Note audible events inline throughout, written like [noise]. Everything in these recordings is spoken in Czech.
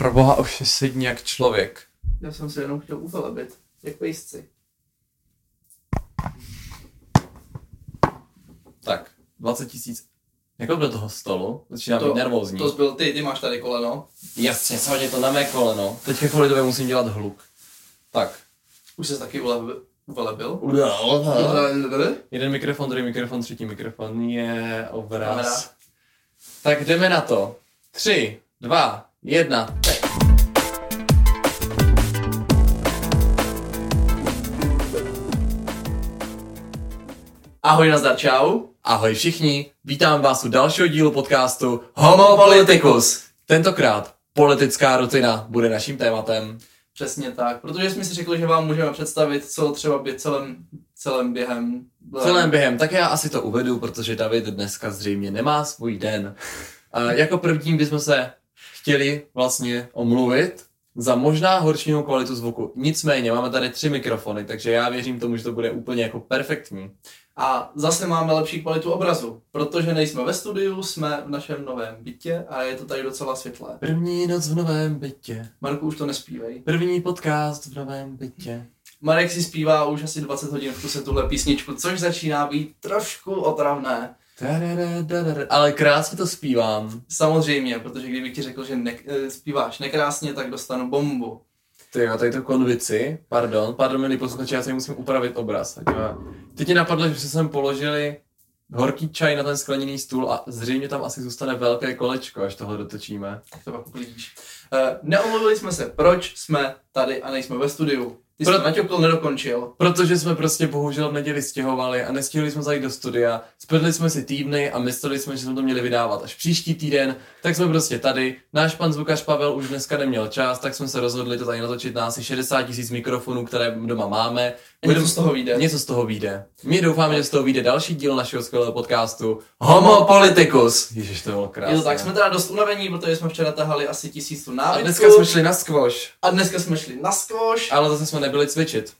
Pro boha už si sedni jak člověk. Já jsem se jenom chtěl uvelebit, jak pejsci. Tak, 20 tisíc. Jako do toho stolu? Začínám být To- nervózní. To zbyl ty, ty máš tady koleno. Jasně, shodně to na mé koleno. Teďka kvůli tobě musím dělat hluk. Tak. Už se taky uvelebil. uvelebil. Udělal. Jeden mikrofon, druhý mikrofon, třetí mikrofon. Je obraz. Kamera. Tak jdeme na to. Tři, dva, jedna, teď. Ahoj, nazdar, čau. Ahoj všichni, vítám vás u dalšího dílu podcastu Homo Politicus. Tentokrát politická rutina bude naším tématem. Přesně tak, protože jsme si řekli, že vám můžeme představit, co třeba by celém, celém během... Celém během, tak já asi to uvedu, protože David dneska zřejmě nemá svůj den. [laughs] A jako první bychom se chtěli vlastně omluvit za možná horšího kvalitu zvuku. Nicméně máme tady tři mikrofony, takže já věřím tomu, že to bude úplně jako perfektní. A zase máme lepší kvalitu obrazu, protože nejsme ve studiu, jsme v našem novém bytě a je to tady docela světlé. První noc v novém bytě. Marku, už to nespívej. První podcast v novém bytě. Marek si zpívá už asi 20 hodin v kuse tuhle písničku, což začíná být trošku otravné. Ale krásně to zpívám. Samozřejmě, protože kdybych ti řekl, že ne- eh, zpíváš nekrásně, tak dostanu bombu. Ty jo, tady to konvici. Pardon, pardon, milí posluchači, já si musím upravit obraz. Ať má- Teď ti napadlo, že jsme položili horký čaj na ten skleněný stůl a zřejmě tam asi zůstane velké kolečko, až tohle dotočíme. Tak to pak uklidíš. Uh, neomluvili jsme se, proč jsme tady a nejsme ve studiu. Ty jsi Pro- to naťukl, nedokončil. Protože jsme prostě bohužel v neděli stěhovali a nestihli jsme zajít do studia. Spletli jsme si týdny a mysleli jsme, že jsme to měli vydávat až příští týden, tak jsme prostě tady. Náš pan zvukař Pavel už dneska neměl čas, tak jsme se rozhodli to tady natočit na asi 60 tisíc mikrofonů, které doma máme. A něco z toho vyjde. Něco z toho vyjde. My doufáme, že z toho vyjde další díl našeho skvělého podcastu Homo Politicus. Ježiš, to bylo krásné. Je to tak, jsme teda dost unavení, protože jsme včera tahali asi tisíc tu a dneska jsme šli na squash, a dneska jsme šli na squash. ale zase jsme nebyli cvičit.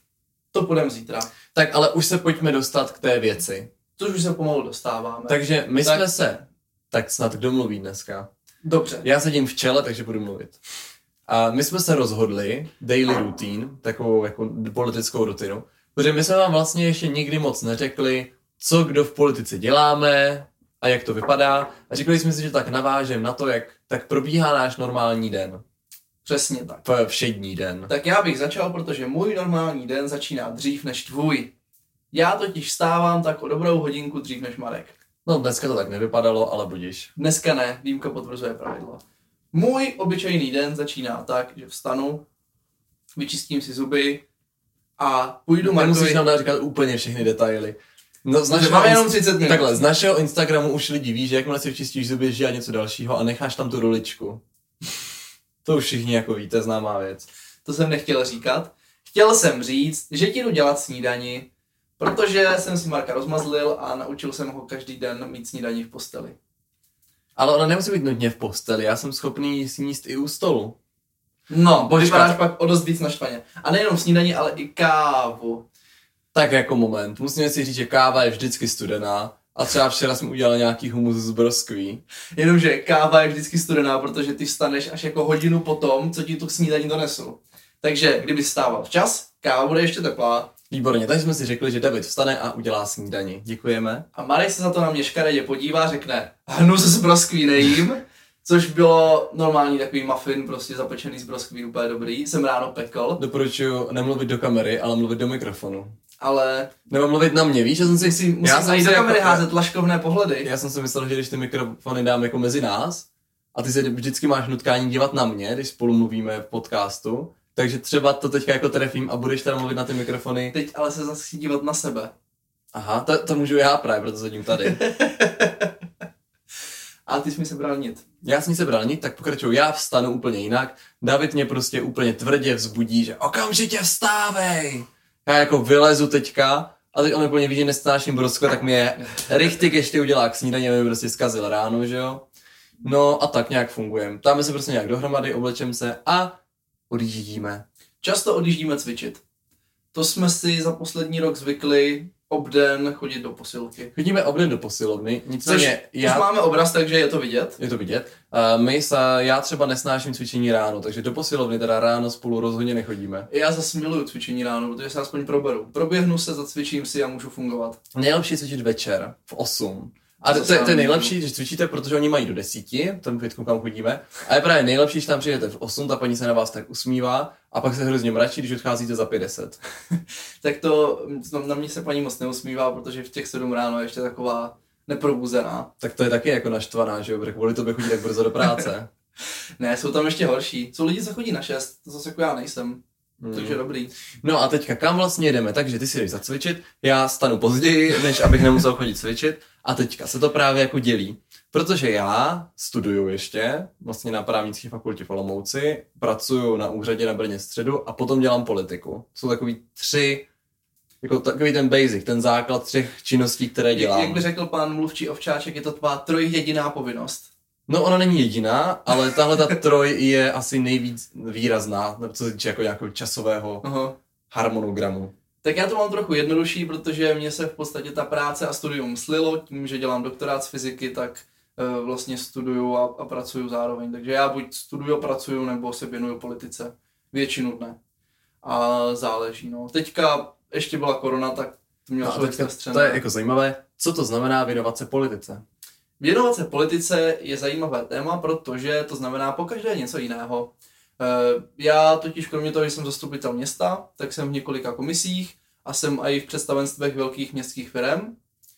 To půjdeme zítra. Tak ale už se pojďme dostat k té věci. Což už se pomalu dostáváme. Takže my Tak- jsme se, tak snad kdo mluví dneska? Dobře. Já sedím v čele, takže budu mluvit. A my jsme se rozhodli, daily routine, takovou jako politickou rutinu, protože my jsme vám vlastně ještě nikdy moc neřekli, co kdo v politice děláme a jak to vypadá. A řekli jsme si, že tak navážem na to, jak tak probíhá náš normální den. Přesně tak. V- Všední den. Tak já bych začal, protože můj normální den začíná dřív než tvůj. Já totiž vstávám tak o dobrou hodinku dřív než Marek. No dneska to tak nevypadalo, ale budíš. Dneska ne, výjimka potvrzuje pravidlo. Můj obyčejný den začíná tak, že vstanu, vyčistím si zuby a půjdu Nemusíš Markovi... nám dát říkat úplně všechny detaily. No, z Že našeho máme jenom inst- 30 minut. Takhle, z našeho Instagramu už lidi ví, že jakmile si čistíš zuby, že a něco dalšího a necháš tam tu ruličku. To už všichni jako víte, známá věc. To jsem nechtěl říkat. Chtěl jsem říct, že ti jdu dělat snídani, protože jsem si Marka rozmazlil a naučil jsem ho každý den mít snídani v posteli. Ale ona nemusí být nutně v posteli, já jsem schopný sníst i u stolu. No, Počkat. vypadáš pak o dost víc naštvaně. A nejenom snídani, ale i kávu. Tak jako moment, musíme si říct, že káva je vždycky studená a třeba včera jsem udělal nějaký humus z broskví. Jenomže káva je vždycky studená, protože ty vstaneš až jako hodinu potom, co ti tu snídaní donesu. Takže kdyby stával včas, káva bude ještě teplá Výborně, takže jsme si řekli, že David vstane a udělá snídani. Děkujeme. a Marek se za to na mě škaredě podívá, řekne hnus z broskví nejím, což bylo normální takový muffin, prostě zapečený z broskví, úplně dobrý, jsem ráno pekl, Doporučuji nemluvit do kamery, ale mluvit do mikrofonu. Ale Nebo mluvit na mě, víš, že jsem si... musím, musím já jsem si jako- házet laškovné pohledy. Já jsem si myslel, že když ty mikrofony dám jako mezi nás, a ty se vždycky máš nutkání dívat na mě, když spolu mluvíme v podcastu, takže třeba to teďka jako trefím a budeš tam mluvit na ty mikrofony. Teď ale se zase dívat na sebe. Aha, to, to můžu já právě, proto sedím tady. [laughs] A ty jsi mi sebral nit. Já jsem se bral nic, tak pokračuju. Já vstanu úplně jinak. David mě prostě úplně tvrdě vzbudí, že okamžitě vstávej. Já jako vylezu teďka a teď on úplně vidí, že nesnáším brosko, tak mě je richtig ještě udělá k snídaní, aby mi prostě zkazil ráno, že jo. No a tak nějak fungujeme. Dáme se prostě nějak dohromady, oblečem se a odjíždíme. Často odjíždíme cvičit. To jsme si za poslední rok zvykli obden chodit do posilky. Chodíme obden do posilovny, nicméně já... já... už máme obraz, takže je to vidět. Je to vidět. Uh, my se, já třeba nesnáším cvičení ráno, takže do posilovny teda ráno spolu rozhodně nechodíme. Já zase miluju cvičení ráno, protože se aspoň proberu. Proběhnu se, zacvičím si a můžu fungovat. Nejlepší cvičit večer v 8. A To to, je- to je nejlepší, když cvičíte, protože oni mají do desíti, ten fitku, kam chodíme. A je právě nejlepší, když tam přijdete v 8, ta paní se na vás tak usmívá a pak se hrozně mračí, když odcházíte za 50. [laughs] Tak to na mě se paní moc neusmívá, protože v těch 7 ráno je ještě taková neprobuzená. Tak to je taky jako naštvaná, že jo, protože kvůli tobě chodí tak brzo do práce. [laughs] Ne, jsou tam ještě horší. Jsou lidi, co chodí na 6, to zase jako já nejsem. Hmm. Takže dobrý. No a teďka kam vlastně jedeme? Takže ty si jdeš zacvičit, já stanu později, než abych nemusel chodit cvičit a teďka se to právě jako dělí. Protože já studuju ještě, vlastně na právnické fakultě v Olomouci, pracuju na úřadě na Brně středu a potom dělám politiku. Jsou takový tři, jako takový ten basic, ten základ třech činností, které dělám. Jak, jak by řekl pán mluvčí Ovčáček, je to tvá trojjediná povinnost. No ona není jediná, ale tahle ta troj je asi nejvíc výrazná, co se týče jako nějakého časového Aha. harmonogramu. Tak já to mám trochu jednodušší, protože mě se v podstatě ta práce a studium slilo, tím, že dělám doktorát z fyziky, tak uh, vlastně studuju a, a pracuju zároveň. Takže já buď studuju, pracuju, nebo se věnuju politice. Většinu dne. A záleží, no. Teďka ještě byla korona, tak to mělo No člověk teďka, to je jako zajímavé, co to znamená věnovat se politice. Věnovat se politice je zajímavé téma, protože to znamená pokaždé něco jiného. Eh, Já totiž kromě toho, že jsem zastupitel města, tak jsem v několika komisích a jsem i v představenstvech velkých městských firm.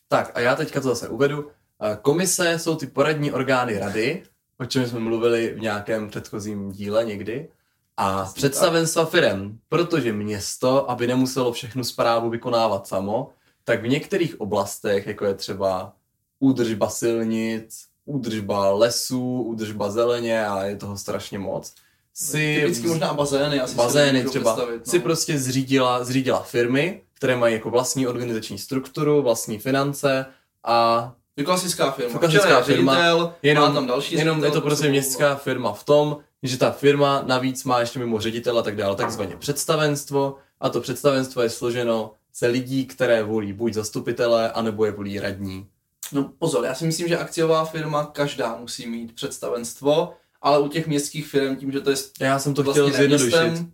Tak a já teďka to zase uvedu. Eh, Komise jsou ty poradní orgány rady, o čem jsme mluvili v nějakém předchozím díle někdy. A představenstva firem, protože město, aby nemuselo všechnu zprávu vykonávat samo, tak v některých oblastech, jako je třeba údržba silnic, údržba lesů, údržba zeleně a je toho strašně moc, si Typicky možná bazény, asi si bazény třeba, no. si prostě zřídila, zřídila firmy, které mají jako vlastní organizační strukturu, vlastní finance a Je klasická firma. Klasická Včera je firma, ředitel, jenom, má tam další jenom je ředitel, to prostě městská firma v tom, že ta firma navíc má ještě mimo ředitel a tak dále, takzvaně představenstvo a to představenstvo je složeno ze lidí, které volí buď zastupitelé, anebo je volí radní. No pozor, já si myslím, že akciová firma každá musí mít představenstvo, ale u těch městských firm tím, že to je Já jsem to vlastně chtěl zjednodušit.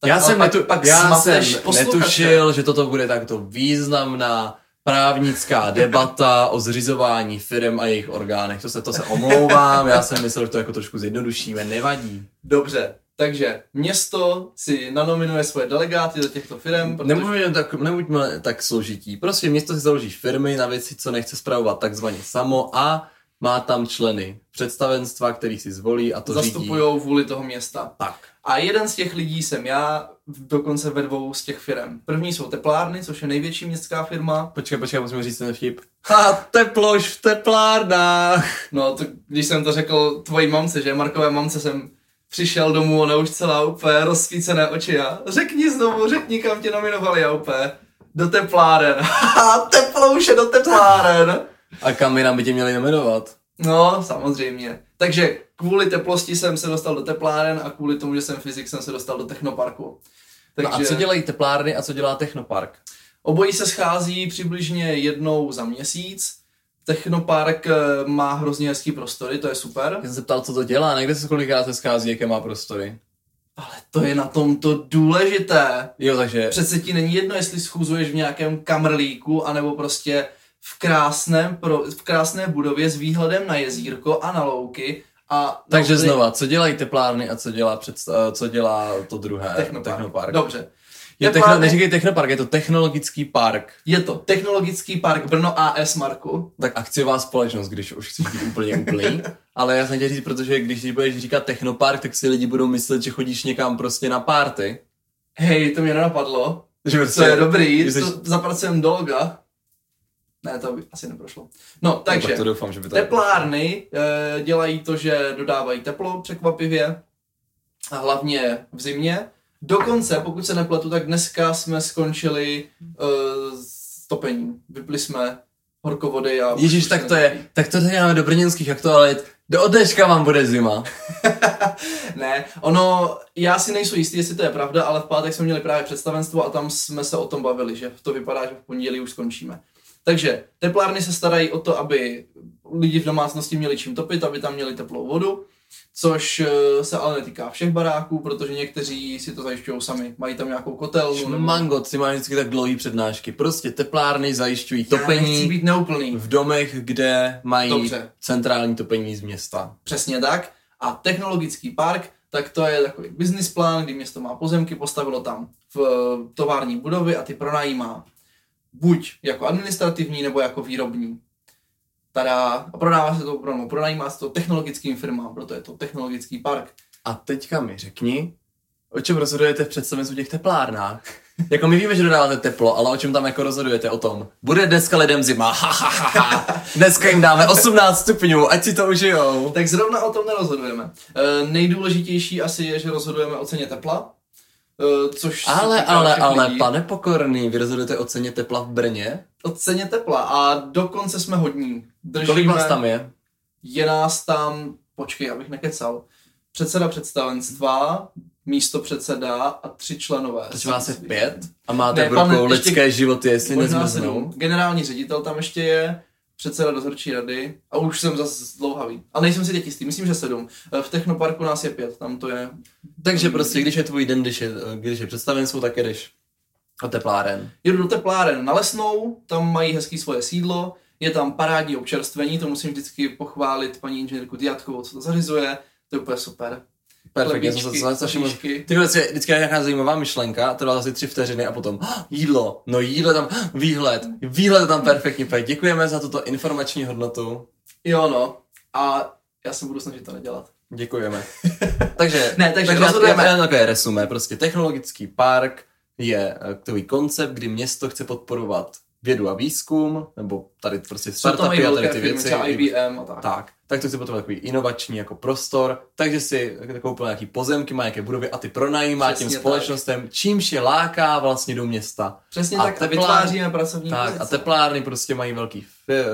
tak já jsem, pak, netu, pak já jsem netušil, že toto bude takto významná právnická debata o zřizování firm a jejich orgánech. To se, to se omlouvám, já jsem myslel, že to jako trošku zjednodušíme, nevadí. Dobře, takže město si nanominuje svoje delegáty do těchto firm, protože tak, nebuďme tak složití. Prostě město si založí firmy na věci, co nechce spravovat takzvaně samo a má tam členy představenstva, který si zvolí a to zastupují vůli toho města. Tak. A jeden z těch lidí jsem já, dokonce ve dvou z těch firm. První jsou teplárny, což je největší městská firma. Počkej, počkej, musíme říct ten vtip. Ha, teplož v teplárnách. No, to, když jsem to řekl tvojí mamce, že Markové mamce jsem přišel domů, ona už celá úplně rozsvícené oči a řekni znovu, řekni, kam tě nominovali a úplně do tepláren. [laughs] Haha, teplouše do tepláren. A kam jinam by tě měli nominovat? No, samozřejmě. Takže kvůli teplosti jsem se dostal do tepláren a kvůli tomu, že jsem fyzik, jsem se dostal do technoparku. Takže No a co dělají teplárny a co dělá Technopark? obojí se schází přibližně jednou za měsíc. Technopark eh, má hrozně hezký prostory, to je super. Já jsem se ptal, co to dělá, někde se kolikrát se schází, jaké má prostory. Ale to je na tom to důležité. Jo, takže Přece ti není jedno, jestli schůzuješ v nějakém kamrlíku, anebo prostě v, krásném, pro, v krásné budově s výhledem na jezírko a na louky. A Takže no, znova, co dělají teplárny a co dělá, předsta- co dělá to druhé? Technopark. Technopark. Dobře. Je techno, neříkej Technopark, je to technologický park. Je to Technologický park Brno AS Marku. Tak akciová společnost, když už chceš [laughs] být úplně úplný. Ale já jsem chtěl říct, protože když budeš říkat Technopark, tak si lidi budou myslet, že chodíš někam prostě na party. Hej, to mě nenapadlo. Že To prostě, je dobrý, jsi- to zapracujeme do loga. Ne, to by asi neprošlo. No, takže, Tak to doufám, že by to teplárny e, dělají to, že dodávají teplo překvapivě, a hlavně v zimě. Dokonce, pokud se nepletu, tak dneska jsme skončili e, s topením. Vypli jsme horkovody a... Ježíš, tak to je, tak to děláme do brněnských aktualit. Do od dneška vám bude zima. [laughs] ne, ono, já si nejsou jistý, jestli to je pravda, ale v pátek jsme měli právě představenstvo a tam jsme se o tom bavili, že to vypadá, že v pondělí už skončíme. Takže teplárny se starají o to, aby lidi v domácnosti měli čím topit, aby tam měli teplou vodu, což eh, se ale netýká všech baráků, protože někteří si to zajišťují sami. Mají tam nějakou kotelnu. nebo- Mango, ty máš vždycky tak dlouhý přednášky. Prostě teplárny zajišťují Já topení být neúplný. v domech, kde mají Dobře. centrální topení z města. Přesně tak. A technologický park, tak to je takový business plán, kdy město má pozemky, postavilo tam v eh, tovární budovy a ty pronajímá buď jako administrativní nebo jako výrobní. Tada, a prodává se to, no, pronajímá se to technologickým firmám, proto je to technologický park. A teďka mi řekni, o čem rozhodujete v představenstvu těch teplárnách? [laughs] Jako my víme, že dodáváte teplo, ale o čem tam jako rozhodujete o tom? Bude dneska lidem zima, ha, ha, ha, ha. Dneska jim dáme 18 stupňů, ať si to užijou. Tak zrovna o tom nerozhodujeme. E, nejdůležitější asi je, že rozhodujeme o ceně tepla, což se Ale, ale, ale, lidí. pane Pokorný, vy rozhodujete o ceně tepla v Brně? O ceně tepla a dokonce jsme hodní. Držíme, Kolik vás tam je? je nás tam, počkej, abych nekecal, předseda představenstva, místo předseda a tři členové. Takže vás je pět a máte Ne, v pane, rukou ještě- lidské životy, jestli nezmrznou. Generální ředitel tam ještě je, předseda dozorčí rady a už jsem zase dlouhavý. A nejsem si teď jistý, myslím, že sedm. E, V Technoparku nás je pět, tam to je. Takže prostě, když je tvůj den, když je, když je představenstvo, tak jedeš o tepláren. Jedu do tepláren na Lesnou, tam mají hezký svoje sídlo, je tam parádní občerstvení, to musím vždycky pochválit paní inženýrku Diatkovou, co to zařizuje, to je úplně super. Perfektně, jsem se strašně moc... oříšky. Ty vždycky, je nějaká zajímavá myšlenka, trvá asi tři vteřiny a potom "Ah, jídlo, no jídlo tam, výhled, výhled je tam perfektně, Pej, děkujeme za tuto informační hodnotu, Jo no, a já se budu snažit to nedělat. děkujeme. [laughs] takže, Ne, takže já- rozhodujeme. Já, já, takové resumé, prostě technologický park je eh, takový koncept, kdy město chce podporovat vědu a výzkum, nebo tady prostě startupy a tady ty věci. třeba IBM a tak. Tak, tak to chci potom takový inovační jako prostor, takže si koupil nějaký pozemky, má nějaké budovy a ty pronajímá Přesně těm tak. společnostem, čímž je láká vlastně do města. Přesně A tak, a teplár- vytváříme pracovní Tak pozice. a teplárny prostě mají velký,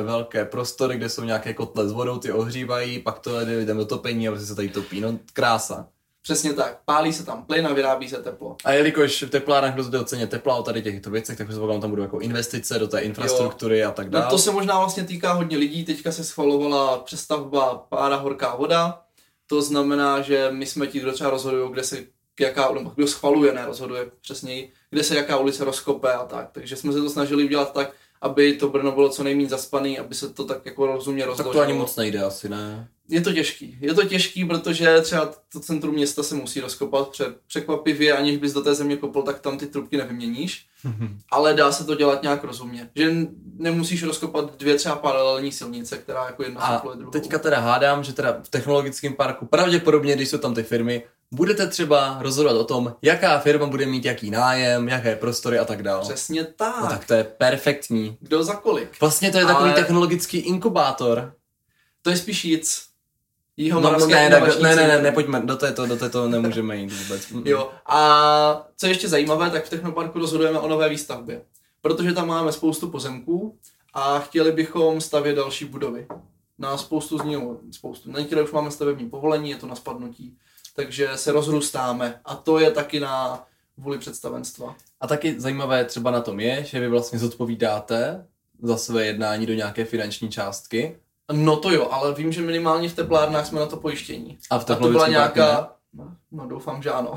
velké prostory, kde jsou nějaké kotle s vodou, ty ohřívají, pak to jde lidem do topení a prostě se tady topí, no krása. Přesně tak, pálí se tam plyn a vyrábí se teplo. A jelikož v teplárnách rozhoduje o ceně tepla o tady těchto věcech, tak předpokládám, tam budou jako investice do té infrastruktury a tak dále. No to se možná vlastně týká hodně lidí, teďka se schvalovala přestavba pára horká voda, to znamená, že my jsme ti, kdo třeba rozhodují, kde se jaká, nebo kdo schvaluje, ne rozhoduje přesněji, kde se jaká ulice rozkope a tak. Takže jsme se to snažili udělat tak, aby to Brno bylo co nejméně zaspaný, aby se to tak jako rozumně tak rozložilo. to ani moc nejde asi, ne? Je to těžký. Je to těžký, protože třeba to centrum města se musí rozkopat pře- překvapivě, aniž bys do té země kopl, tak tam ty trubky nevyměníš. Ale dá se to dělat nějak rozumně. Že nemusíš rozkopat dvě třeba paralelní silnice, která jako jedna A supluje druhou. teďka teda hádám, že teda v technologickém parku, pravděpodobně, když jsou tam ty firmy, budete třeba rozhodovat o tom, jaká firma bude mít jaký nájem, jaké prostory a tak dále. Přesně tak. No tak to je perfektní. Kdo za kolik? Vlastně to je takový Ale- technologický inkubátor. To je spíš jíc. Jího No, ne, ne, ne, ne, ne, nepojďme, do této, do této nemůžeme jít vůbec. [laughs] Jo, a co je ještě zajímavé, tak v Technoparku rozhodujeme o nové výstavbě. Protože tam máme spoustu pozemků a chtěli bychom stavět další budovy. Na spoustu z nich, spoustu, na některé už máme stavební povolení, je to na spadnutí, takže se rozrůstáme a to je taky na vůli představenstva. A taky zajímavé třeba na tom je, že vy vlastně zodpovídáte za své jednání do nějaké finanční částky. No to jo, ale vím, že minimálně v teplárnách jsme na to pojištění. A v A to byla nějaká, no, no doufám, že ano.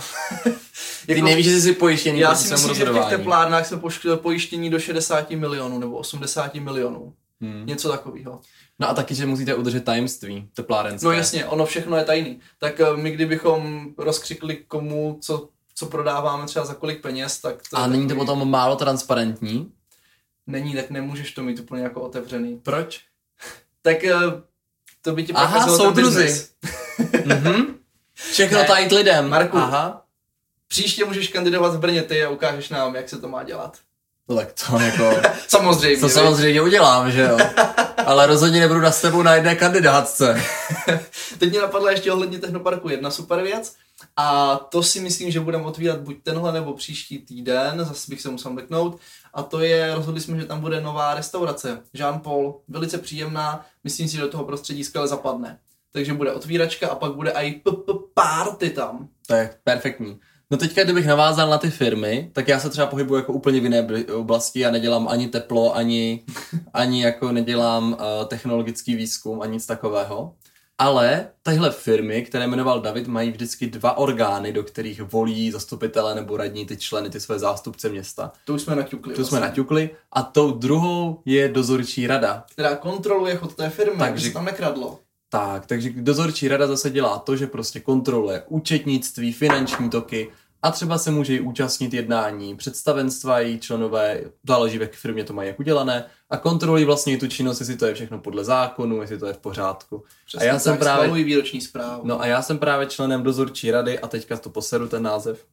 [laughs] Ty Jako- nevíš, že jsi pojištěný Já si myslím, že v těch teplárnách jsme pojištění do 60 milionů nebo 80 milionů. Hmm. Něco takového. No a taky, že musíte udržet tajemství teplárenské. No jasně, ono všechno je tajný. Tak eh, my kdybychom rozkřikli komu, co, co prodáváme třeba za kolik peněz, tak to A není to potom málo transparentní? Není, tak nemůžeš to mít úplně jako otevřený. Proč? Tak eh, to by ti Aha, soudruzi. [laughs] mhm. Všechno Ne. tajit lidem. Marku. Aha. Příště můžeš kandidovat v Brně ty a ukážeš nám, jak se to má dělat. No tak to jako... [laughs] Samozřejmě. To samozřejmě udělám, že jo. Ale rozhodně nebudu na s tebou na jedné kandidátce. [laughs] Teď mě napadla ještě ohledně Technoparku jedna super věc. A to si myslím, že budeme otvírat buď tenhle nebo příští týden, zase bych se musel mrknout. A to je, rozhodli jsme, že tam bude nová restaurace, Jean Paul, velice příjemná, myslím si, že do toho prostředí skvěle zapadne. Takže bude otvíračka a pak bude i party tam. To je perfektní. No teďka, kdybych navázal na ty firmy, tak já se třeba pohybuji jako úplně v jiné oblasti. Já nedělám ani teplo, ani, [laughs] ani jako nedělám uh, technologický výzkum, ani nic takového. Ale tahle firmy, které jmenoval David, mají vždycky dva orgány, do kterých volí zastupitele nebo radní ty členy, ty své zástupce města. To už jsme naťukli. To vlastně. jsme naťukli. A tou druhou je dozorčí rada. Která kontroluje chod té firmy, takže se tam nekradlo. Tak, takže dozorčí rada zase dělá to, že prostě kontroluje účetnictví, finanční toky a třeba se může i účastnit jednání představenstva, její členové, záleží, v jaké firmě to mají jak udělané, a kontrolují vlastně tu činnost, jestli to je všechno podle zákonu, jestli to je v pořádku. Přesně a já jsem právě výroční zprávu. No a já jsem právě členem dozorčí rady a teďka to poseru ten název.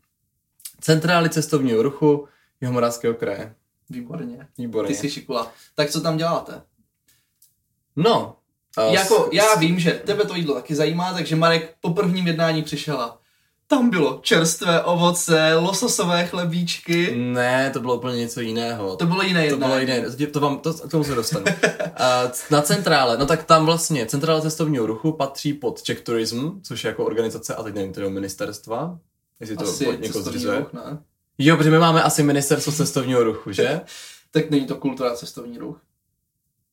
Centrály cestovního ruchu Jihomoravského kraje. Výborně. Výborně. Ty jsi šikula. Tak co tam děláte? No, Uh, jako, já vím, že tebe to jídlo taky zajímá, takže Marek po prvním jednání přišel a tam bylo čerstvé ovoce, lososové chlebíčky. Ne, to bylo úplně něco jiného. To bylo jiné jednání. To bylo jiné, to, vám, to, k tomu se dostanu. uh, na centrále, no tak tam vlastně centrála cestovního ruchu patří pod Czech Tourism, což je jako organizace, a teď nevím, kterého ministerstva, jestli to asi někoho zřizuje. Ruch, ne? Jo, protože my máme asi ministerstvo cestovního ruchu, že? [laughs] tak není to kultura cestovní ruch.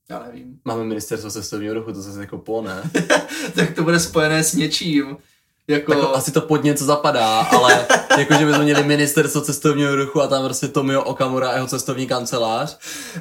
Já nevím. Máme ministerstvo cestovního ruchu, to zase jako po, ne? [laughs] tak to bude spojené s něčím. Jako... Tak asi to pod něco zapadá, ale [laughs] jako, že bychom měli ministerstvo cestovního ruchu a tam prostě Tomio Okamura a jeho cestovní kancelář.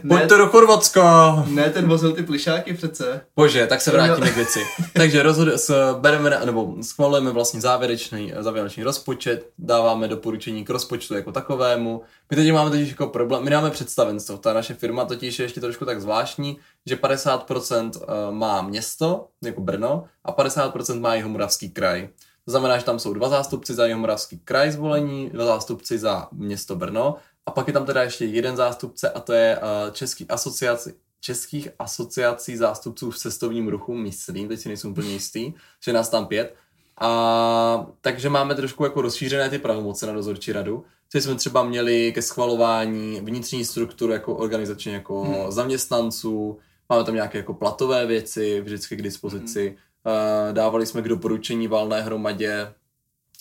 Pojďte do Chorvatska! Ne, ten vozil ty plišáky přece. Bože, tak se vrátíme k věci. [laughs] Takže rozhod, s, bereme, nebo schvalujeme vlastně závěrečný, závěrečný rozpočet, dáváme doporučení k rozpočtu jako takovému. My teď máme totiž jako problém, my máme představenstvo, ta naše firma totiž je ještě trošku tak zvláštní, že 50% eh, má město, jako Brno, a 50% má Jihomoravský kraj. To znamená, že tam jsou dva zástupci za Jihomoravský kraj zvolení, dva zástupci za město Brno a pak je tam teda ještě jeden zástupce a to je uh, Český asociaci, Českých asociací zástupců v cestovním ruchu, myslím, teď si nejsem úplně jistý, že nás tam pět. A, takže máme trošku jako rozšířené ty pravomoce na dozorčí radu. Což jsme třeba měli ke schvalování vnitřní strukturu jako organizačně jako hmm. zaměstnanců, máme tam nějaké jako platové věci vždycky k dispozici. Hmm Eh, dávali jsme k doporučení valné hromadě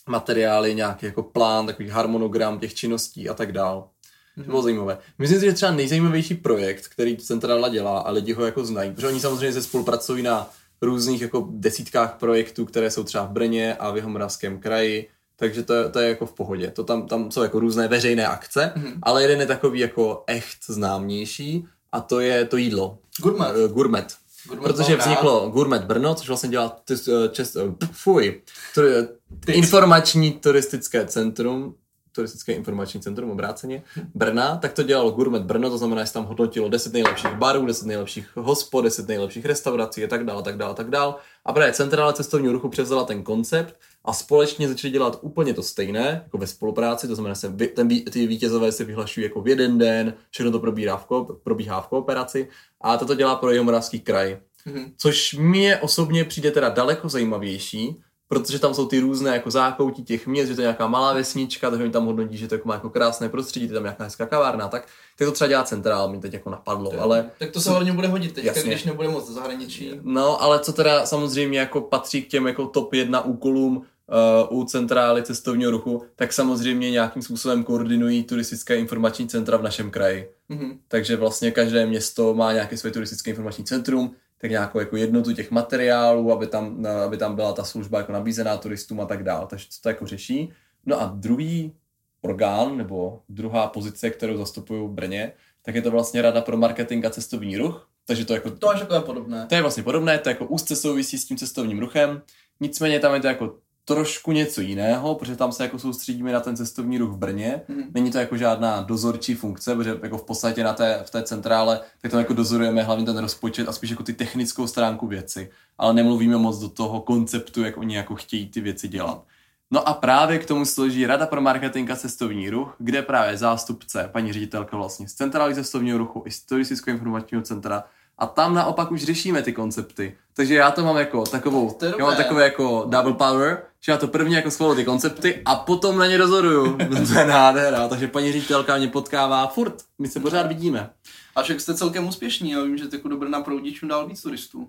materiály, nějaký jako plán, takový harmonogram těch činností a tak dál. To bylo zajímavé. Myslím si, že třeba nejzajímavější projekt, který Centrála dělá a lidi ho jako znají, protože oni samozřejmě se spolupracují na různých jako desítkách projektů, které jsou třeba v Brně a v Jihomoravském kraji, takže to, to je jako v pohodě. To tam, tam jsou jako různé veřejné akce, mm-hmm. ale jeden je takový jako echt známější a to je to jídlo. Gourmet. Uh, gourmet. Gourmet protože vzniklo Gourmet Brno, což vlastně dělá tis, eh, čest, eh, fuj, tur, informační turistické centrum, turistické informační centrum obráceně Brna, tak to dělalo Gourmet Brno, to znamená, že tam hodnotilo 10 nejlepších barů, 10 nejlepších hospod, 10 nejlepších restaurací a tak dále, tak dále, tak dále. A právě centrála cestovního ruchu převzala ten koncept a společně začali dělat úplně to stejné, jako ve spolupráci, to znamená, že ten, ty vítězové se vyhlašují jako v jeden den, všechno to probíhá v ko, probíhá v kooperaci a toto dělá pro Jihomoravský kraj. Mm-hmm. Což mě osobně přijde teda daleko zajímavější, protože tam jsou ty různé jako zákoutí těch měst, že to je nějaká malá vesnička, takže oni tam hodnotí, že to jako má jako krásné prostředí, je tam nějaká hezká kavárna, tak, tak to třeba dělá centrál, mi teď jako napadlo, tak, ale... Tak to se hodně bude hodit teď, když nebude moc zahraničí. No, ale co teda samozřejmě jako patří k těm jako top jedna úkolům u centrály cestovního ruchu, tak samozřejmě nějakým způsobem koordinují turistické informační centra v našem kraji. Mm-hmm. Takže vlastně každé město má nějaké své turistické informační centrum, tak nějakou jako jednotu těch materiálů, aby tam, aby tam byla ta služba jako nabízená turistům a tak dále. Takže to jako řeší. No a druhý orgán, nebo druhá pozice, kterou zastupuju v Brně, tak je to vlastně Rada pro marketing a cestovní ruch. Takže to jako... To je jako podobné. To je vlastně podobné, to je jako úzce souvisí s tím cestovním ruchem. Nicméně tam je to jako trošku něco jiného, protože tam se jako soustředíme na ten cestovní ruch v Brně. Mm. Není to jako žádná dozorčí funkce, protože jako v podstatě na té, v té centrále, tak tam jako dozorujeme hlavně ten rozpočet a spíš jako ty technickou stránku věci. Ale nemluvíme moc do toho konceptu, jak oni jako chtějí ty věci dělat. No a právě k tomu složí Rada pro marketing a cestovní ruch, kde právě zástupce, paní ředitelka vlastně z centrály cestovního ruchu i z turistického informačního centra A tam naopak už řešíme ty koncepty. Takže já to mám jako takovou, já mám takové jako double power, že já to první jako schvaluji ty koncepty a potom na ně rozhoduju. [laughs] to je nádhera, takže paní ředitelka mě potkává furt, my se pořád vidíme. A však jste celkem úspěšní, já vím, že jako do Brna proudí čím dál víc turistů.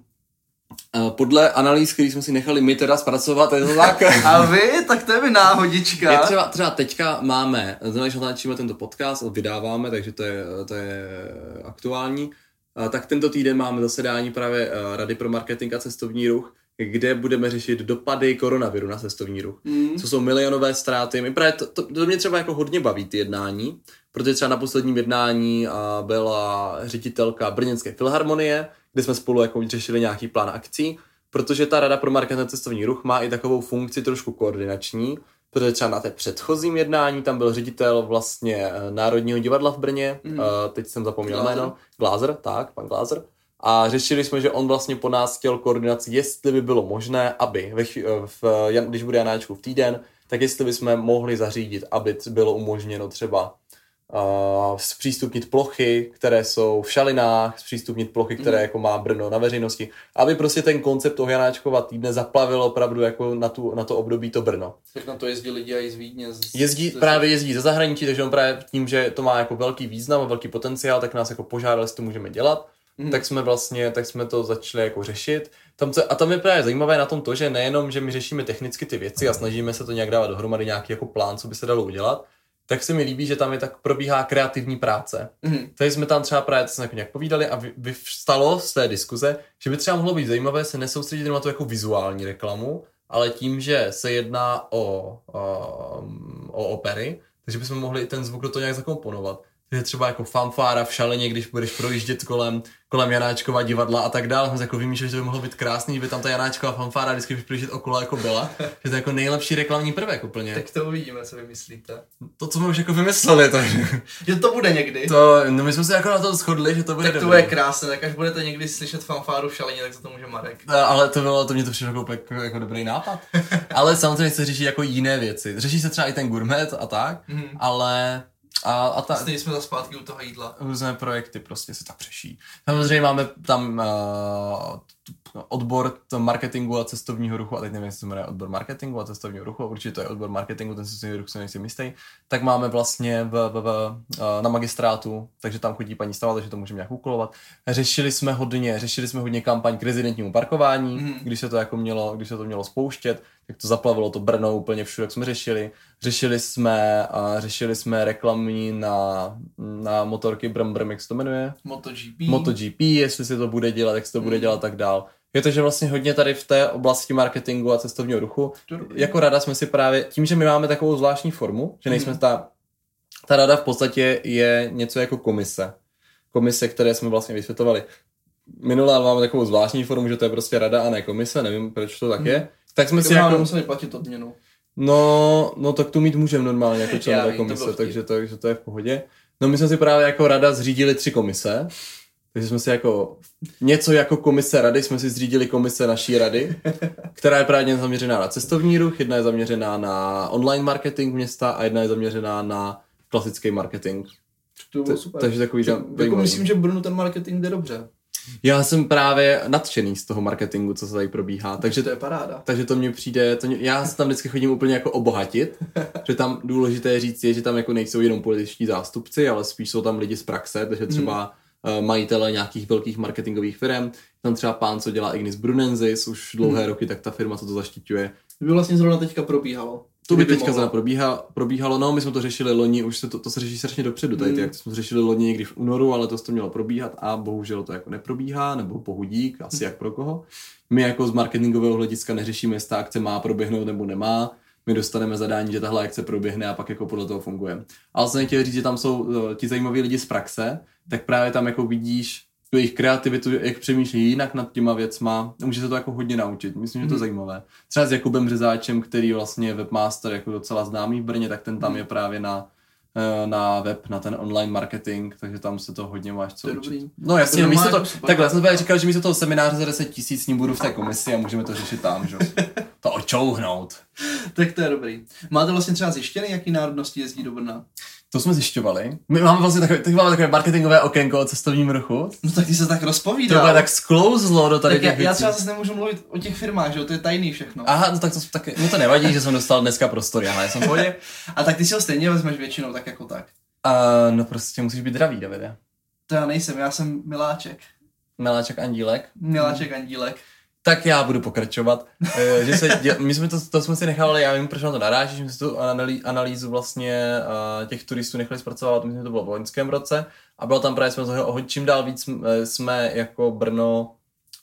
Eh, Podle analýz, který jsme si nechali my teda zpracovat, je to tak. [laughs] A vy? Tak to je mi náhodička. Je třeba, třeba teďka máme, znamená, že natáčíme tento podcast, vydáváme, takže to je, to je aktuální. Tak tento týden máme zasedání právě eh, Rady pro marketing a cestovní ruch, kde budeme řešit dopady koronaviru na cestovní ruch. Mm. Co jsou milionové ztráty. My právě to, to, to mě třeba jako hodně baví ty jednání, protože třeba na posledním jednání a byla ředitelka Brněnské filharmonie, kde jsme spolu jako řešili nějaký plán akcí, protože ta Rada pro marketing a cestovní ruch má i takovou funkci trošku koordinační, protože třeba na té předchozím jednání tam byl ředitel vlastně eh, Národního divadla v Brně, mm. teď jsem zapomněl Glázer. jméno, Glázer, tak, pan Glázer. A řešili jsme, že on vlastně po nás chtěl koordinaci, jestli by bylo možné, aby, ve, chví- eh, v, Jan- když bude Janáčku v týden, tak jestli bychom mohli zařídit, aby bylo umožněno třeba uh, zpřístupnit plochy, které jsou v šalinách, zpřístupnit plochy, které Mhm. jako má Brno na veřejnosti, aby prostě ten koncept toho Janáčkova týdne zaplavil opravdu jako na, tu, na to období to Brno. Tak na to jezdí lidi i z Vídně. Z, Jezdí, z, právě jezdí ze zahraničí, takže on právě tím, že to má jako velký význam a velký potenciál, tak nás jako požádali, jestli to můžeme dělat. Mhm. Tak jsme vlastně, tak jsme to začali jako řešit. Tam co, a tam je právě zajímavé na tom to, že nejenom, že my řešíme technicky ty věci a snažíme se to nějak dávat dohromady, nějaký jako plán, co by se dalo udělat, tak se mi líbí, že tam je tak probíhá kreativní práce. Mhm. Takže jsme tam třeba právě to nějak povídali a vy- vyvstalo z té diskuze, že by třeba mohlo být zajímavé se nesoustředit na tu jako vizuální reklamu, ale tím, že se jedná o, o, o opery, takže bychom mohli i ten zvuk do toho nějak zakomponovat. Takže třeba jako fanfára v šaleně, když budeš projíždět kolem, kolem Janáčkova divadla a tak dále. Jsme se jako vymýšleli, že to by mohlo být krásný, že by tam ta Janáčková fanfára vždycky když projíždět okolo jako byla. Že to je jako nejlepší reklamní prvek úplně. Tak to uvidíme, co vymyslíte. To, co jsme už jako vymysleli, takže Že to bude někdy. to, no my jsme se jako na to shodli, že to bude tak to dobrý. bude krásné, tak až budete někdy slyšet fanfáru v šaleně, tak za to může Marek. No, ale to bylo, to mě to přišlo jako, jako, jako dobrý nápad. [laughs] ale samozřejmě se řeší jako jiné věci. Řeší se třeba i ten gourmet a tak, Mhm. ale a, a ta, Stejně jsme za zpátky u toho jídla. různé projekty prostě se tak řeší. Samozřejmě máme tam uh, odbor t- marketingu a cestovního ruchu, a teď nevím, jestli se jmenuje odbor marketingu a cestovního ruchu, určitě to je odbor marketingu, ten cestovní ruch se nejsem jistý, tak máme vlastně v, v, v, uh, na magistrátu, takže tam chodí paní stava, takže to můžeme nějak úkolovat. Řešili jsme hodně, řešili jsme hodně kampaň k rezidentnímu parkování, Mhm. když se to jako mělo, když se to mělo spouštět, tak to zaplavilo to Brno úplně všude, jak jsme řešili. Řešili jsme, a řešili jsme reklamní na, na motorky Brum Brum, jak se to jmenuje? MotoGP. MotoGP, jestli se to bude dělat, jak se to bude Mm. dělat tak dál. Je to, že vlastně hodně tady v té oblasti marketingu a cestovního ruchu, To jako rada jsme si právě, tím, že my máme takovou zvláštní formu, že nejsme Mhm. ta, ta rada v podstatě je něco jako komise. Komise, které jsme vlastně vysvětovali minule, ale máme takovou zvláštní formu, že to je prostě rada a ne komise, nevím, proč to tak je. Tak jsme Tak si jako... museli platit odměnu. No, no tak tu mít můžeme normálně jako [laughs] Já člen té vím, to komise, vtip. takže to, takže to je v pohodě. No my jsme si právě jako rada zřídili tři komise, takže jsme si jako něco jako komise rady, jsme si zřídili komise naší rady, která je právě zaměřená na cestovní ruch, jedna je zaměřená na online marketing města a jedna je zaměřená na klasický marketing. To bylo super. Takže takový Že- tam jako myslím, že Brnu ten marketing jde dobře. Já jsem právě nadšený z toho marketingu, co se tady probíhá, takže to je paráda. takže to mně přijde, to mě, já se tam vždycky chodím úplně jako obohatit, [laughs] že tam důležité říct je, že tam jako nejsou jenom političtí zástupci, ale spíš jsou tam lidi z praxe, takže třeba hmm. Majitele nějakých velkých marketingových firm, tam třeba pán, co dělá Ignis Brunensis už dlouhé roky, tak ta firma, co to zaštiťuje. To by vlastně zrovna teďka probíhalo. To by teďka zrovna probíhá, probíhalo, no my jsme to řešili loni, už se to, to se řeší strašně dopředu, tady ty Hmm. jsme to řešili loni někdy v únoru, ale to to mělo probíhat a bohužel to jako neprobíhá, nebo pohudík, asi jak pro koho. My jako z marketingového hlediska neřešíme, jestli ta akce má proběhnout nebo nemá, my dostaneme zadání, že tahle akce proběhne a pak jako podle toho funguje. Ale jsem chtěl říct, že tam jsou uh, ti zajímaví lidi z praxe, tak právě tam jako vidíš tu jejich kreativitu, jak přemýšlí jinak nad těma věcma. Může se to jako hodně naučit. Myslím, že to je Mhm. zajímavé. Třeba s Jakubem Řezáčem, který vlastně je webmaster jako docela známý v Brně, tak ten tam je právě na eh, na web, na ten online marketing, takže tam se to hodně máš co To učit. dobrý. No jasně, To no, místo normálně to, takhle, jsem říkal, že místo toho semináře za 10 tisíc s ním budu v té komisi a můžeme to řešit tam, že? [laughs] to očouhnout. Tak to je dobrý. Máte vlastně třeba zjištěný, jaký národnosti jezdí do Brna? To jsme zjišťovali. My máme vlastně takové, teď máme takové marketingové okénko o cestovním ruchu. No tak ty se tak To rozpovídal. bude tak sklouzlo do tady tak já, těch já věcí. třeba zase nemůžu mluvit o těch firmách, že jo, to je tajný všechno. Aha, no tak to, tak mě to nevadí, že jsem dostal dneska prostory, ale já jsem v pohodě. [laughs] A tak ty si ho stejně vezmeš většinou tak jako tak. Uh, no prostě musíš být zdravý, Davide. To já nejsem, já jsem miláček. Miláček Andílek. Miláček Andílek. Tak já budu pokračovat. Eh, že se děl, my jsme to, to jsme si nechali, já vím, proč na to narážíš, že jsme si tu analý, analýzu vlastně uh, těch turistů nechali zpracovat, myslím, že to bylo v loňském roce a bylo tam právě, jsme toho, o čím dál víc eh, jsme jako Brno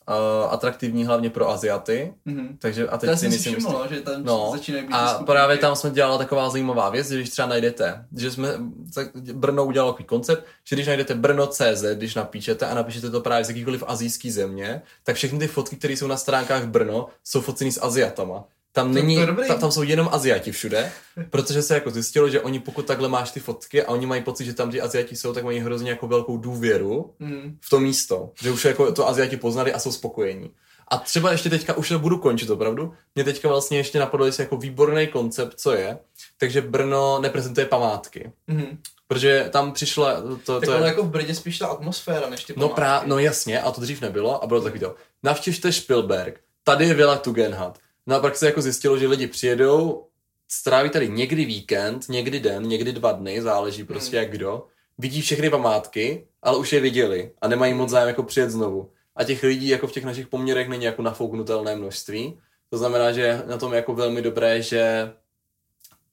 uh, atraktivní hlavně pro Aziaty, Mhm. takže a To já teď si jsem si nejsem jistý. všiml, no, že tam No, začínají být a skupinky. právě tam jsme dělala taková zajímavá věc, že když třeba najdete, že jsme, tak Brno udělalo takový koncept, že když najdete Brno.cz, když napíšete a napíšete to právě z jakýkoliv azijský země, tak všechny ty fotky, které jsou na stránkách Brno, jsou foceny s Aziatama. Tam, To- není, to je dobrý. tam, tam jsou jenom Aziati všude, protože se jako zjistilo, že oni pokud takhle máš ty fotky a oni mají pocit, že tam ty Aziati jsou, tak mají hrozně jako velkou důvěru Mhm. v to místo, že už jako to Aziati poznali a jsou spokojení. A třeba ještě teďka, už to budu končit opravdu, mě teďka vlastně ještě napadlo, jestli jako výborný koncept, co je, takže Brno neprezentuje památky. Mhm. Protože tam přišla, to, Tak to je, jako v Brně spíš ta atmosféra, než ty no, památky. prá, no jasně, a to dřív nebylo a bylo to takový to, navštěvte Spielberg, tady je Villa Tugendhat. No a pak se jako zjistilo, že lidi přijedou, stráví tady někdy víkend, někdy den, někdy dva dny, záleží prostě jak kdo, vidí všechny památky, ale už je viděli a nemají moc zájem jako přijet znovu. A těch lidí jako v těch našich poměrech není jako nafouknutelné množství. To znamená, že je na tom jako velmi dobré, že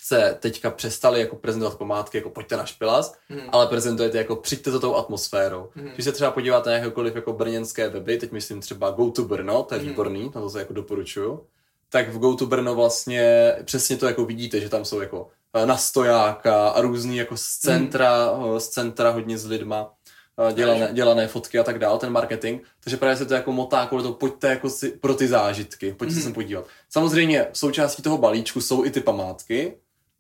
se teďka přestali jako prezentovat památky, jako pojďte na špilas, Mhm. ale prezentujete jako přijďte za tou atmosférou. Mhm. Když se třeba podíváte na jakékoliv jako brněnské weby, teď myslím třeba Go to Brno, to je Mhm. výborný, na to se jako doporučuju, tak v Go to Brno vlastně přesně to jako vidíte, že tam jsou jako eh, na stojáka a různý jako z centra, eh, z centra hodně s lidma eh, dělané, dělané fotky a tak dál, ten marketing, takže právě se to jako motá kvůli to, pojďte jako si, pro ty zážitky, pojďte se Mhm. sem podívat. Samozřejmě součástí toho balíčku jsou i ty památky,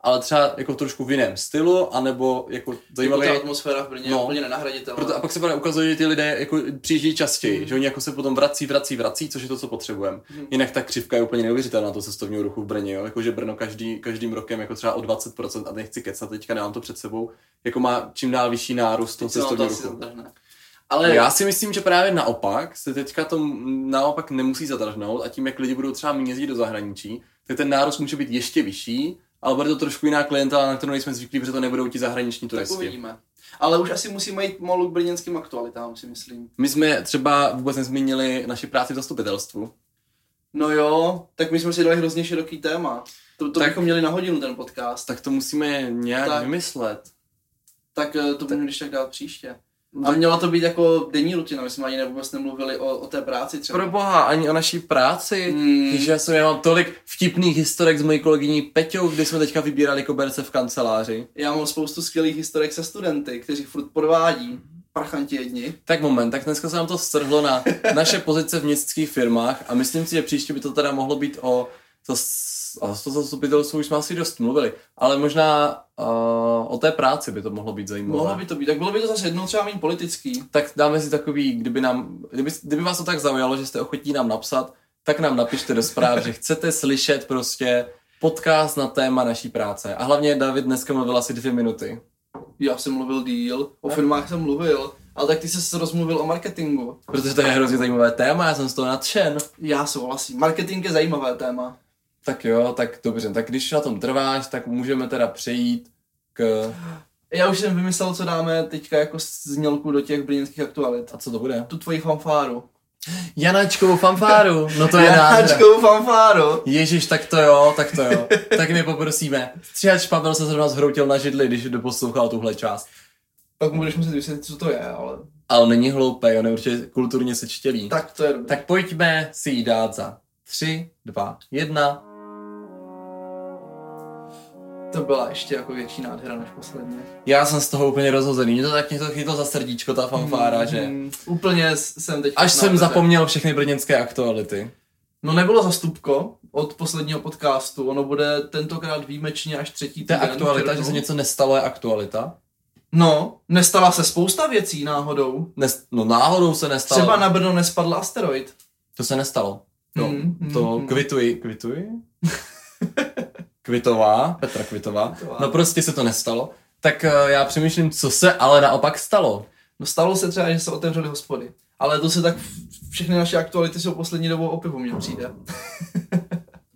ale třeba jako trošku v jiném stylu, anebo jako Jako zajímavý, ta atmosféra v Brně je No. úplně nenahraditelná. proto, a pak se právě ukazuje, že ty lidé jako přijíždějí častěji, Mm. že oni jako se potom vrací, vrací, vrací, což je to, co potřebujeme. Mm. Jinak ta křivka je úplně neuvěřitelná to cestovního ruchu v Brně, jo? Jako, že Brno každý, každým rokem jako třeba o 20%, a nechci kecat, teďka nemám to před sebou, jako má čím dál vyšší nárůst toho to cestovního asi ruchu. Ale Já si myslím, že právě naopak se teďka to naopak nemusí zadrhnout a tím, jak lidi budou třeba méně jezdit do zahraničí, tak ten nárůst může být ještě vyšší, ale bude to trošku jiná klientela, na kterou nejsme zvyklí, protože to nebudou ti zahraniční tak turisti. uvidíme. Ale už asi musíme jít malu k brněnským aktualitám, si myslím. My jsme třeba vůbec nezmínili naši práci v zastupitelstvu. No jo, tak my jsme si dali hrozně široký téma. To, to Tak- bychom měli na hodinu ten podcast. Tak to musíme nějak Tak. tak. vymyslet. Tak eh, to budeme když tak dát příště. A měla to být jako denní rutina, my jsme ani vůbec nemluvili o, o té práci třeba. pro boha, ani o naší práci. Hmm. Když já, jsem, já mám tolik vtipných historek s mojí kolegyní Peťou, kdy jsme teďka vybírali koberce v kanceláři. Já mám spoustu skvělých historek se studenty, kteří furt podvádí. Prachanti jedni. Tak moment, tak dneska se nám to strhlo na [laughs] naše pozice v městských firmách a myslím si, že příště by to teda mohlo být o to, a to zastupitelstvu už jsme asi dost mluvili, ale možná uh, o té práci by to mohlo být zajímavé. Mohlo by to být, tak bylo by to zase jednou třeba méně politický. Tak dáme si takový, kdyby nám, kdyby, kdyby vás to tak zaujalo, že jste ochotní nám napsat, tak nám napište do zpráv, že chcete slyšet prostě podcast na téma naší práce. A hlavně David dneska mluvil asi dvě minuty. Já jsem mluvil díl, o firmách jsem mluvil, ale tak ty jsi rozmluvil o marketingu. Protože to je hrozně zajímavé téma, já jsem z toho nadšen. Já souhlasím. Marketing je zajímavé téma. Tak jo, tak dobře, tak když na tom trváš, tak můžeme teda přejít k... Já už jsem vymyslel, co dáme teďka jako znělku do těch brněnských aktualit. A co to bude? Tu tvoji fanfáru. Janáčkovou fanfáru, no to je nádhera. Janáčkovou fanfáru. Ježíš, tak to jo, tak to jo. tak my poprosíme. Stříhač Pavel se zrovna zhroutil na židli, když doposlouchal tuhle část. Pak mu budeš muset vysvětlit, co to je, ale... Ale není hloupý, on je určitě kulturně sečtělý. Tak to je dobré. tak pojďme si ji dát za 3, 2, 1. To byla ještě jako větší nádhera než posledně. Já jsem z toho úplně rozhozený. Mě to tak mě to chytlo za srdíčko, ta fanfára, že... Mm, úplně jsem teď... Až jsem zapomněl všechny brněnské aktuality. No nebylo zastupko od posledního podcastu, ono bude tentokrát výjimečně až třetí To je týden aktualita, že se něco nestalo, je aktualita. No, nestala se spousta věcí náhodou. Nes, no náhodou se nestalo. Třeba na Brno nespadl asteroid. To se nestalo. To, Mm, mm, to mm. kvituji, kvituji? [laughs] Kvitová, Petra Kvitová. Kvitová. No prostě se to nestalo. Tak eh, já přemýšlím, co se ale naopak stalo. No stalo se třeba, že se otevřely hospody. Ale to se tak, všechny naše aktuality jsou poslední dobou o pivu, mně přijde. [laughs]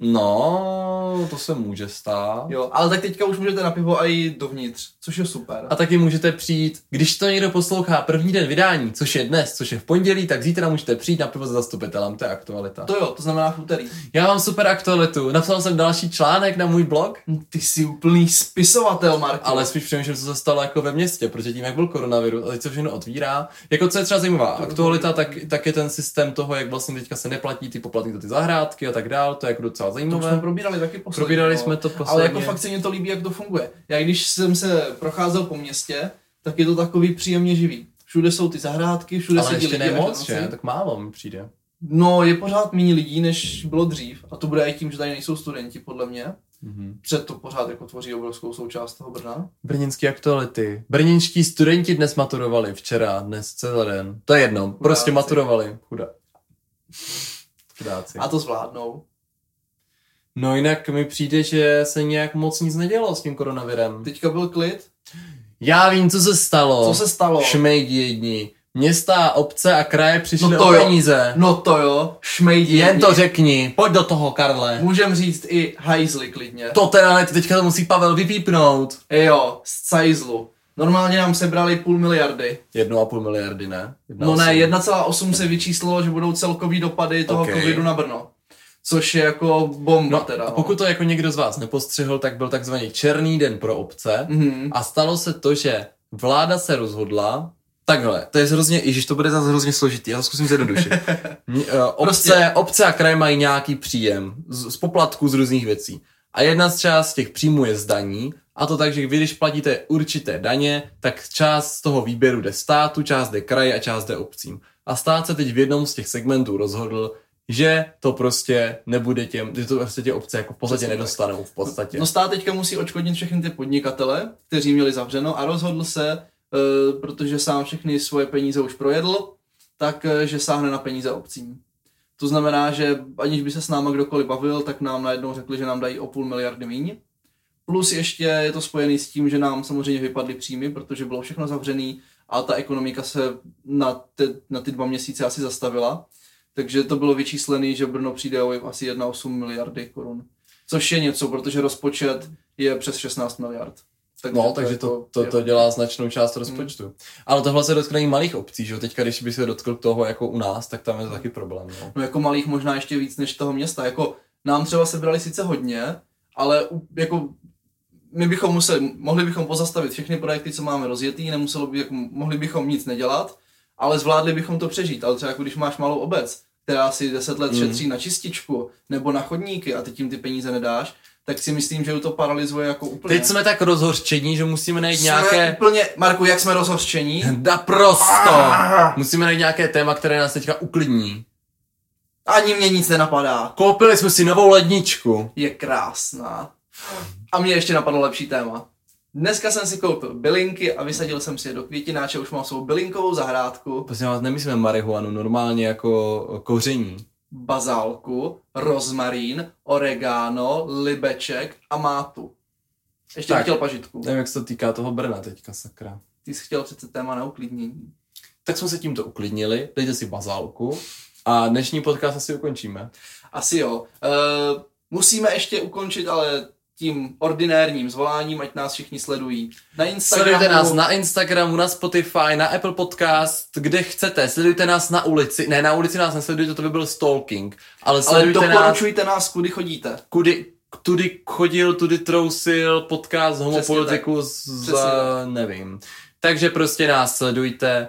No, to se může stát. Jo, ale tak teďka už můžete na pivo a i dovnitř, což je super. A taky můžete přijít, když to někdo poslouchá první den vydání, což je dnes, což je v pondělí, tak zítra můžete přijít na pivo s zastupitelem, to je aktualita. To jo, to znamená v úterý. Já mám super aktualitu, napsal jsem další článek na můj blog, Hm, Ty jsi úplný spisovatel, Marko. ale spíš přemýšlím, co se stalo jako ve městě, protože tím, jak byl koronavirus a teď se všechno otvírá. Jako co je třeba zajímavá aktualita, tak, tak je ten systém toho, jak vlastně teďka se neplatí ty poplatky za ty zahrádky a tak dál, to je jako docela to už zajímavé. jsme probírali taky posledně. Probírali no. jsme to Ale posledně. jako fakt se mi to líbí, jak to funguje. Já když jsem se procházel po městě, tak je to takový příjemně živý. Všude jsou ty zahrádky, všude ale sedí lidi. až moc, že? Tak málo mi přijde. No, je pořád méně lidí, než bylo dřív. A to bude i tím, že tady nejsou studenti, podle mě. Mhm. Před to pořád jako tvoří obrovskou součást toho Brna. Brněnský aktuality. Brněnští studenti dnes maturovali, včera, dnes celý den. To je jedno, prostě maturovali. Chudá. Chudáci. A to zvládnou. No jinak mi přijde, že se nějak moc nic nedělo s tím koronavirem. Teďka byl klid. Já vím, co se stalo. Co se stalo? Šmejdi jedni. Města, obce a kraje přišly No to o jo. peníze. No to jo, šmejdi. Jen to řekni, pojď do toho, Karle. Můžem říct i hajzli klidně. To teda ne, teďka to musí Pavel vypípnout. Jo, z cajzlu. Normálně nám sebrali půl miliardy. Jednu a půl miliardy, ne? Jedna No ne, osm. 1,8 se vyčíslilo, že budou celkový dopady toho Ok. covidu na Brno. Což je jako bomba No, teda. a no. pokud to jako někdo z vás nepostřehl, tak byl takzvaný černý den pro obce. Mhm. A stalo se to, že vláda se rozhodla, takhle, to je hrozně, ježiš, to bude zase hrozně složitý, já to zkusím zjednodušit. [laughs] Uh, obce, Prostě- obce a kraje mají nějaký příjem z, z poplatků z různých věcí. A jedna z část těch příjmů je z daní, a to tak, že vy, když platíte určité daně, tak část z toho výběru jde státu, část jde kraji a část jde obcím. A stát se teď v jednom z těch segmentů rozhodl, že to prostě nebude těm, že to prostě tě obce jako v podstatě nedostanou v podstatě. No stát teďka musí odškodnit všechny ty podnikatele, kteří měli zavřeno a rozhodl se, eh, protože sám všechny svoje peníze už projedl, tak eh, že sáhne na peníze obcím. To znamená, že aniž by se s náma kdokoliv bavil, tak nám najednou řekli, že nám dají o půl miliardy míň. Plus ještě je to spojený s tím, že nám samozřejmě vypadly příjmy, protože bylo všechno zavřený a ta ekonomika se na, te, na ty dva měsíce asi zastavila. Takže to bylo vyčíslené, že Brno přijde o asi 1,8 miliardy korun. Což je něco, protože rozpočet je přes 16 miliard. No, to takže jako to, to, to dělá značnou část rozpočtu. Hmm. Ale tohle se dotkne i malých obcí, že jo? Teďka, když by se dotkl toho jako u nás, tak tam je to taky problém, no. No jako malých možná ještě víc než toho města. Jako nám třeba sebrali sice hodně, ale jako my bychom museli, mohli bychom pozastavit všechny projekty, co máme rozjetý, nemuselo by, jako, mohli bychom nic nedělat, ale zvládli bychom to přežít. Ale třeba jako když máš malou obec, která si 10 let Mm. šetří na čističku nebo na chodníky a ty tím ty peníze nedáš, tak si myslím, že to paralyzuje jako úplně. Teď jsme tak rozhořčení, že musíme najít Jsme nějaké... Úplně, Marku, jak jsme rozhořčení? [laughs] Da prosto! Musíme najít nějaké téma, které nás teďka uklidní. Ani mě nic nenapadá. Koupili jsme si novou ledničku. je krásná. A mě ještě napadlo lepší téma. Dneska jsem si koupil bylinky a vysadil jsem si je do květináče, už mám svou bylinkovou zahrádku, Prosím vás, nemyslíme marihuanu, normálně jako koření. bazálku, rozmarín, oregano, libeček a mátu. Ještě Tak. bych chtěl pažitku. Nevím, jak se to týká toho Brna teďka, sakra. Ty jsi chtěl přece téma na uklidnění. Tak jsme se tímto uklidnili, dejte si bazálku a dnešní podcast asi ukončíme. Asi jo. Uh, musíme ještě ukončit ale tím ordinérním zvoláním, ať nás všichni sledují. Na Instagramu. Sledujte nás na Instagramu, na Spotify, na Apple Podcast, kde chcete. Sledujte nás na ulici. Ne, na ulici nás nesledujte, to by byl stalking. Ale ale sledujte nás, doporučujte nás, kudy chodíte. kudy, tudy chodil, tudy trousil, podcast homopolitiku za, nevím. Takže prostě nás sledujte.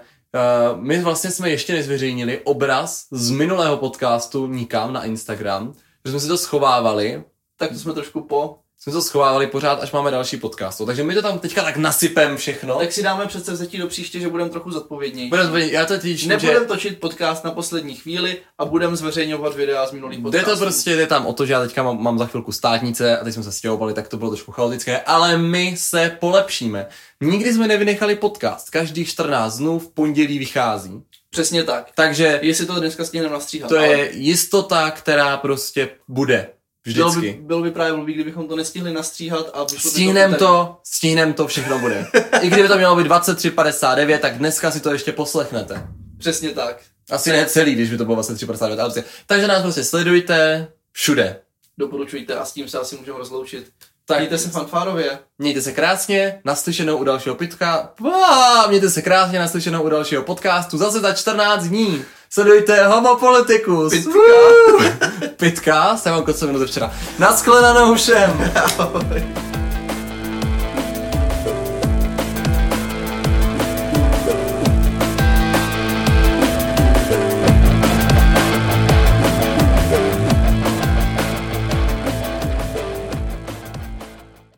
Uh, my vlastně jsme ještě nezveřejnili obraz z minulého podcastu nikam na Instagram, že jsme si to schovávali, Tak to jsme trošku po jsme to schovávali pořád, až máme další podcast. Takže my to tam teďka tak nasypem všechno. Tak si dáme předsevzetí do příště, že budeme trochu zodpovědnější. Budem, já to teď Nebudem točit podcast na poslední chvíli a budeme zveřejňovat videa z minulých Jde podcastů. to prostě, jde tam o to, že já teďka mám, mám za chvilku státnice a teď jsme se stěhovali, tak to bylo trošku chaotické, ale my se polepšíme. Nikdy jsme nevynechali podcast, každých 14 dnů v pondělí vychází. Přesně tak. Takže Jestli to dneska stihneme nastříhat. to ale je jistota, která prostě bude. Bylo by, Vždycky. bylo by právě blbý, kdybychom to nestihli nastříhat a vyšlo by Stihnem v úterý. to, stihnem to, všechno bude. I kdyby to mělo být 23.59, tak dneska si to ještě poslechnete. Přesně tak. Asi ne celý, když by to bylo 23.59, ale. Takže nás prostě sledujte všude. Doporučujte a s tím se asi můžeme rozloučit. Tak Mějte se fanfárově. Mějte se krásně, naslyšenou u dalšího pitka. Mějte se krásně, naslyšenou u dalšího podcastu zase za 14 dní. Sledujte Homo Politicus. Pitka. [laughs] Pitka, jsem vám kocovinu ze včera. Naschledanou všem. [laughs] Ahoj.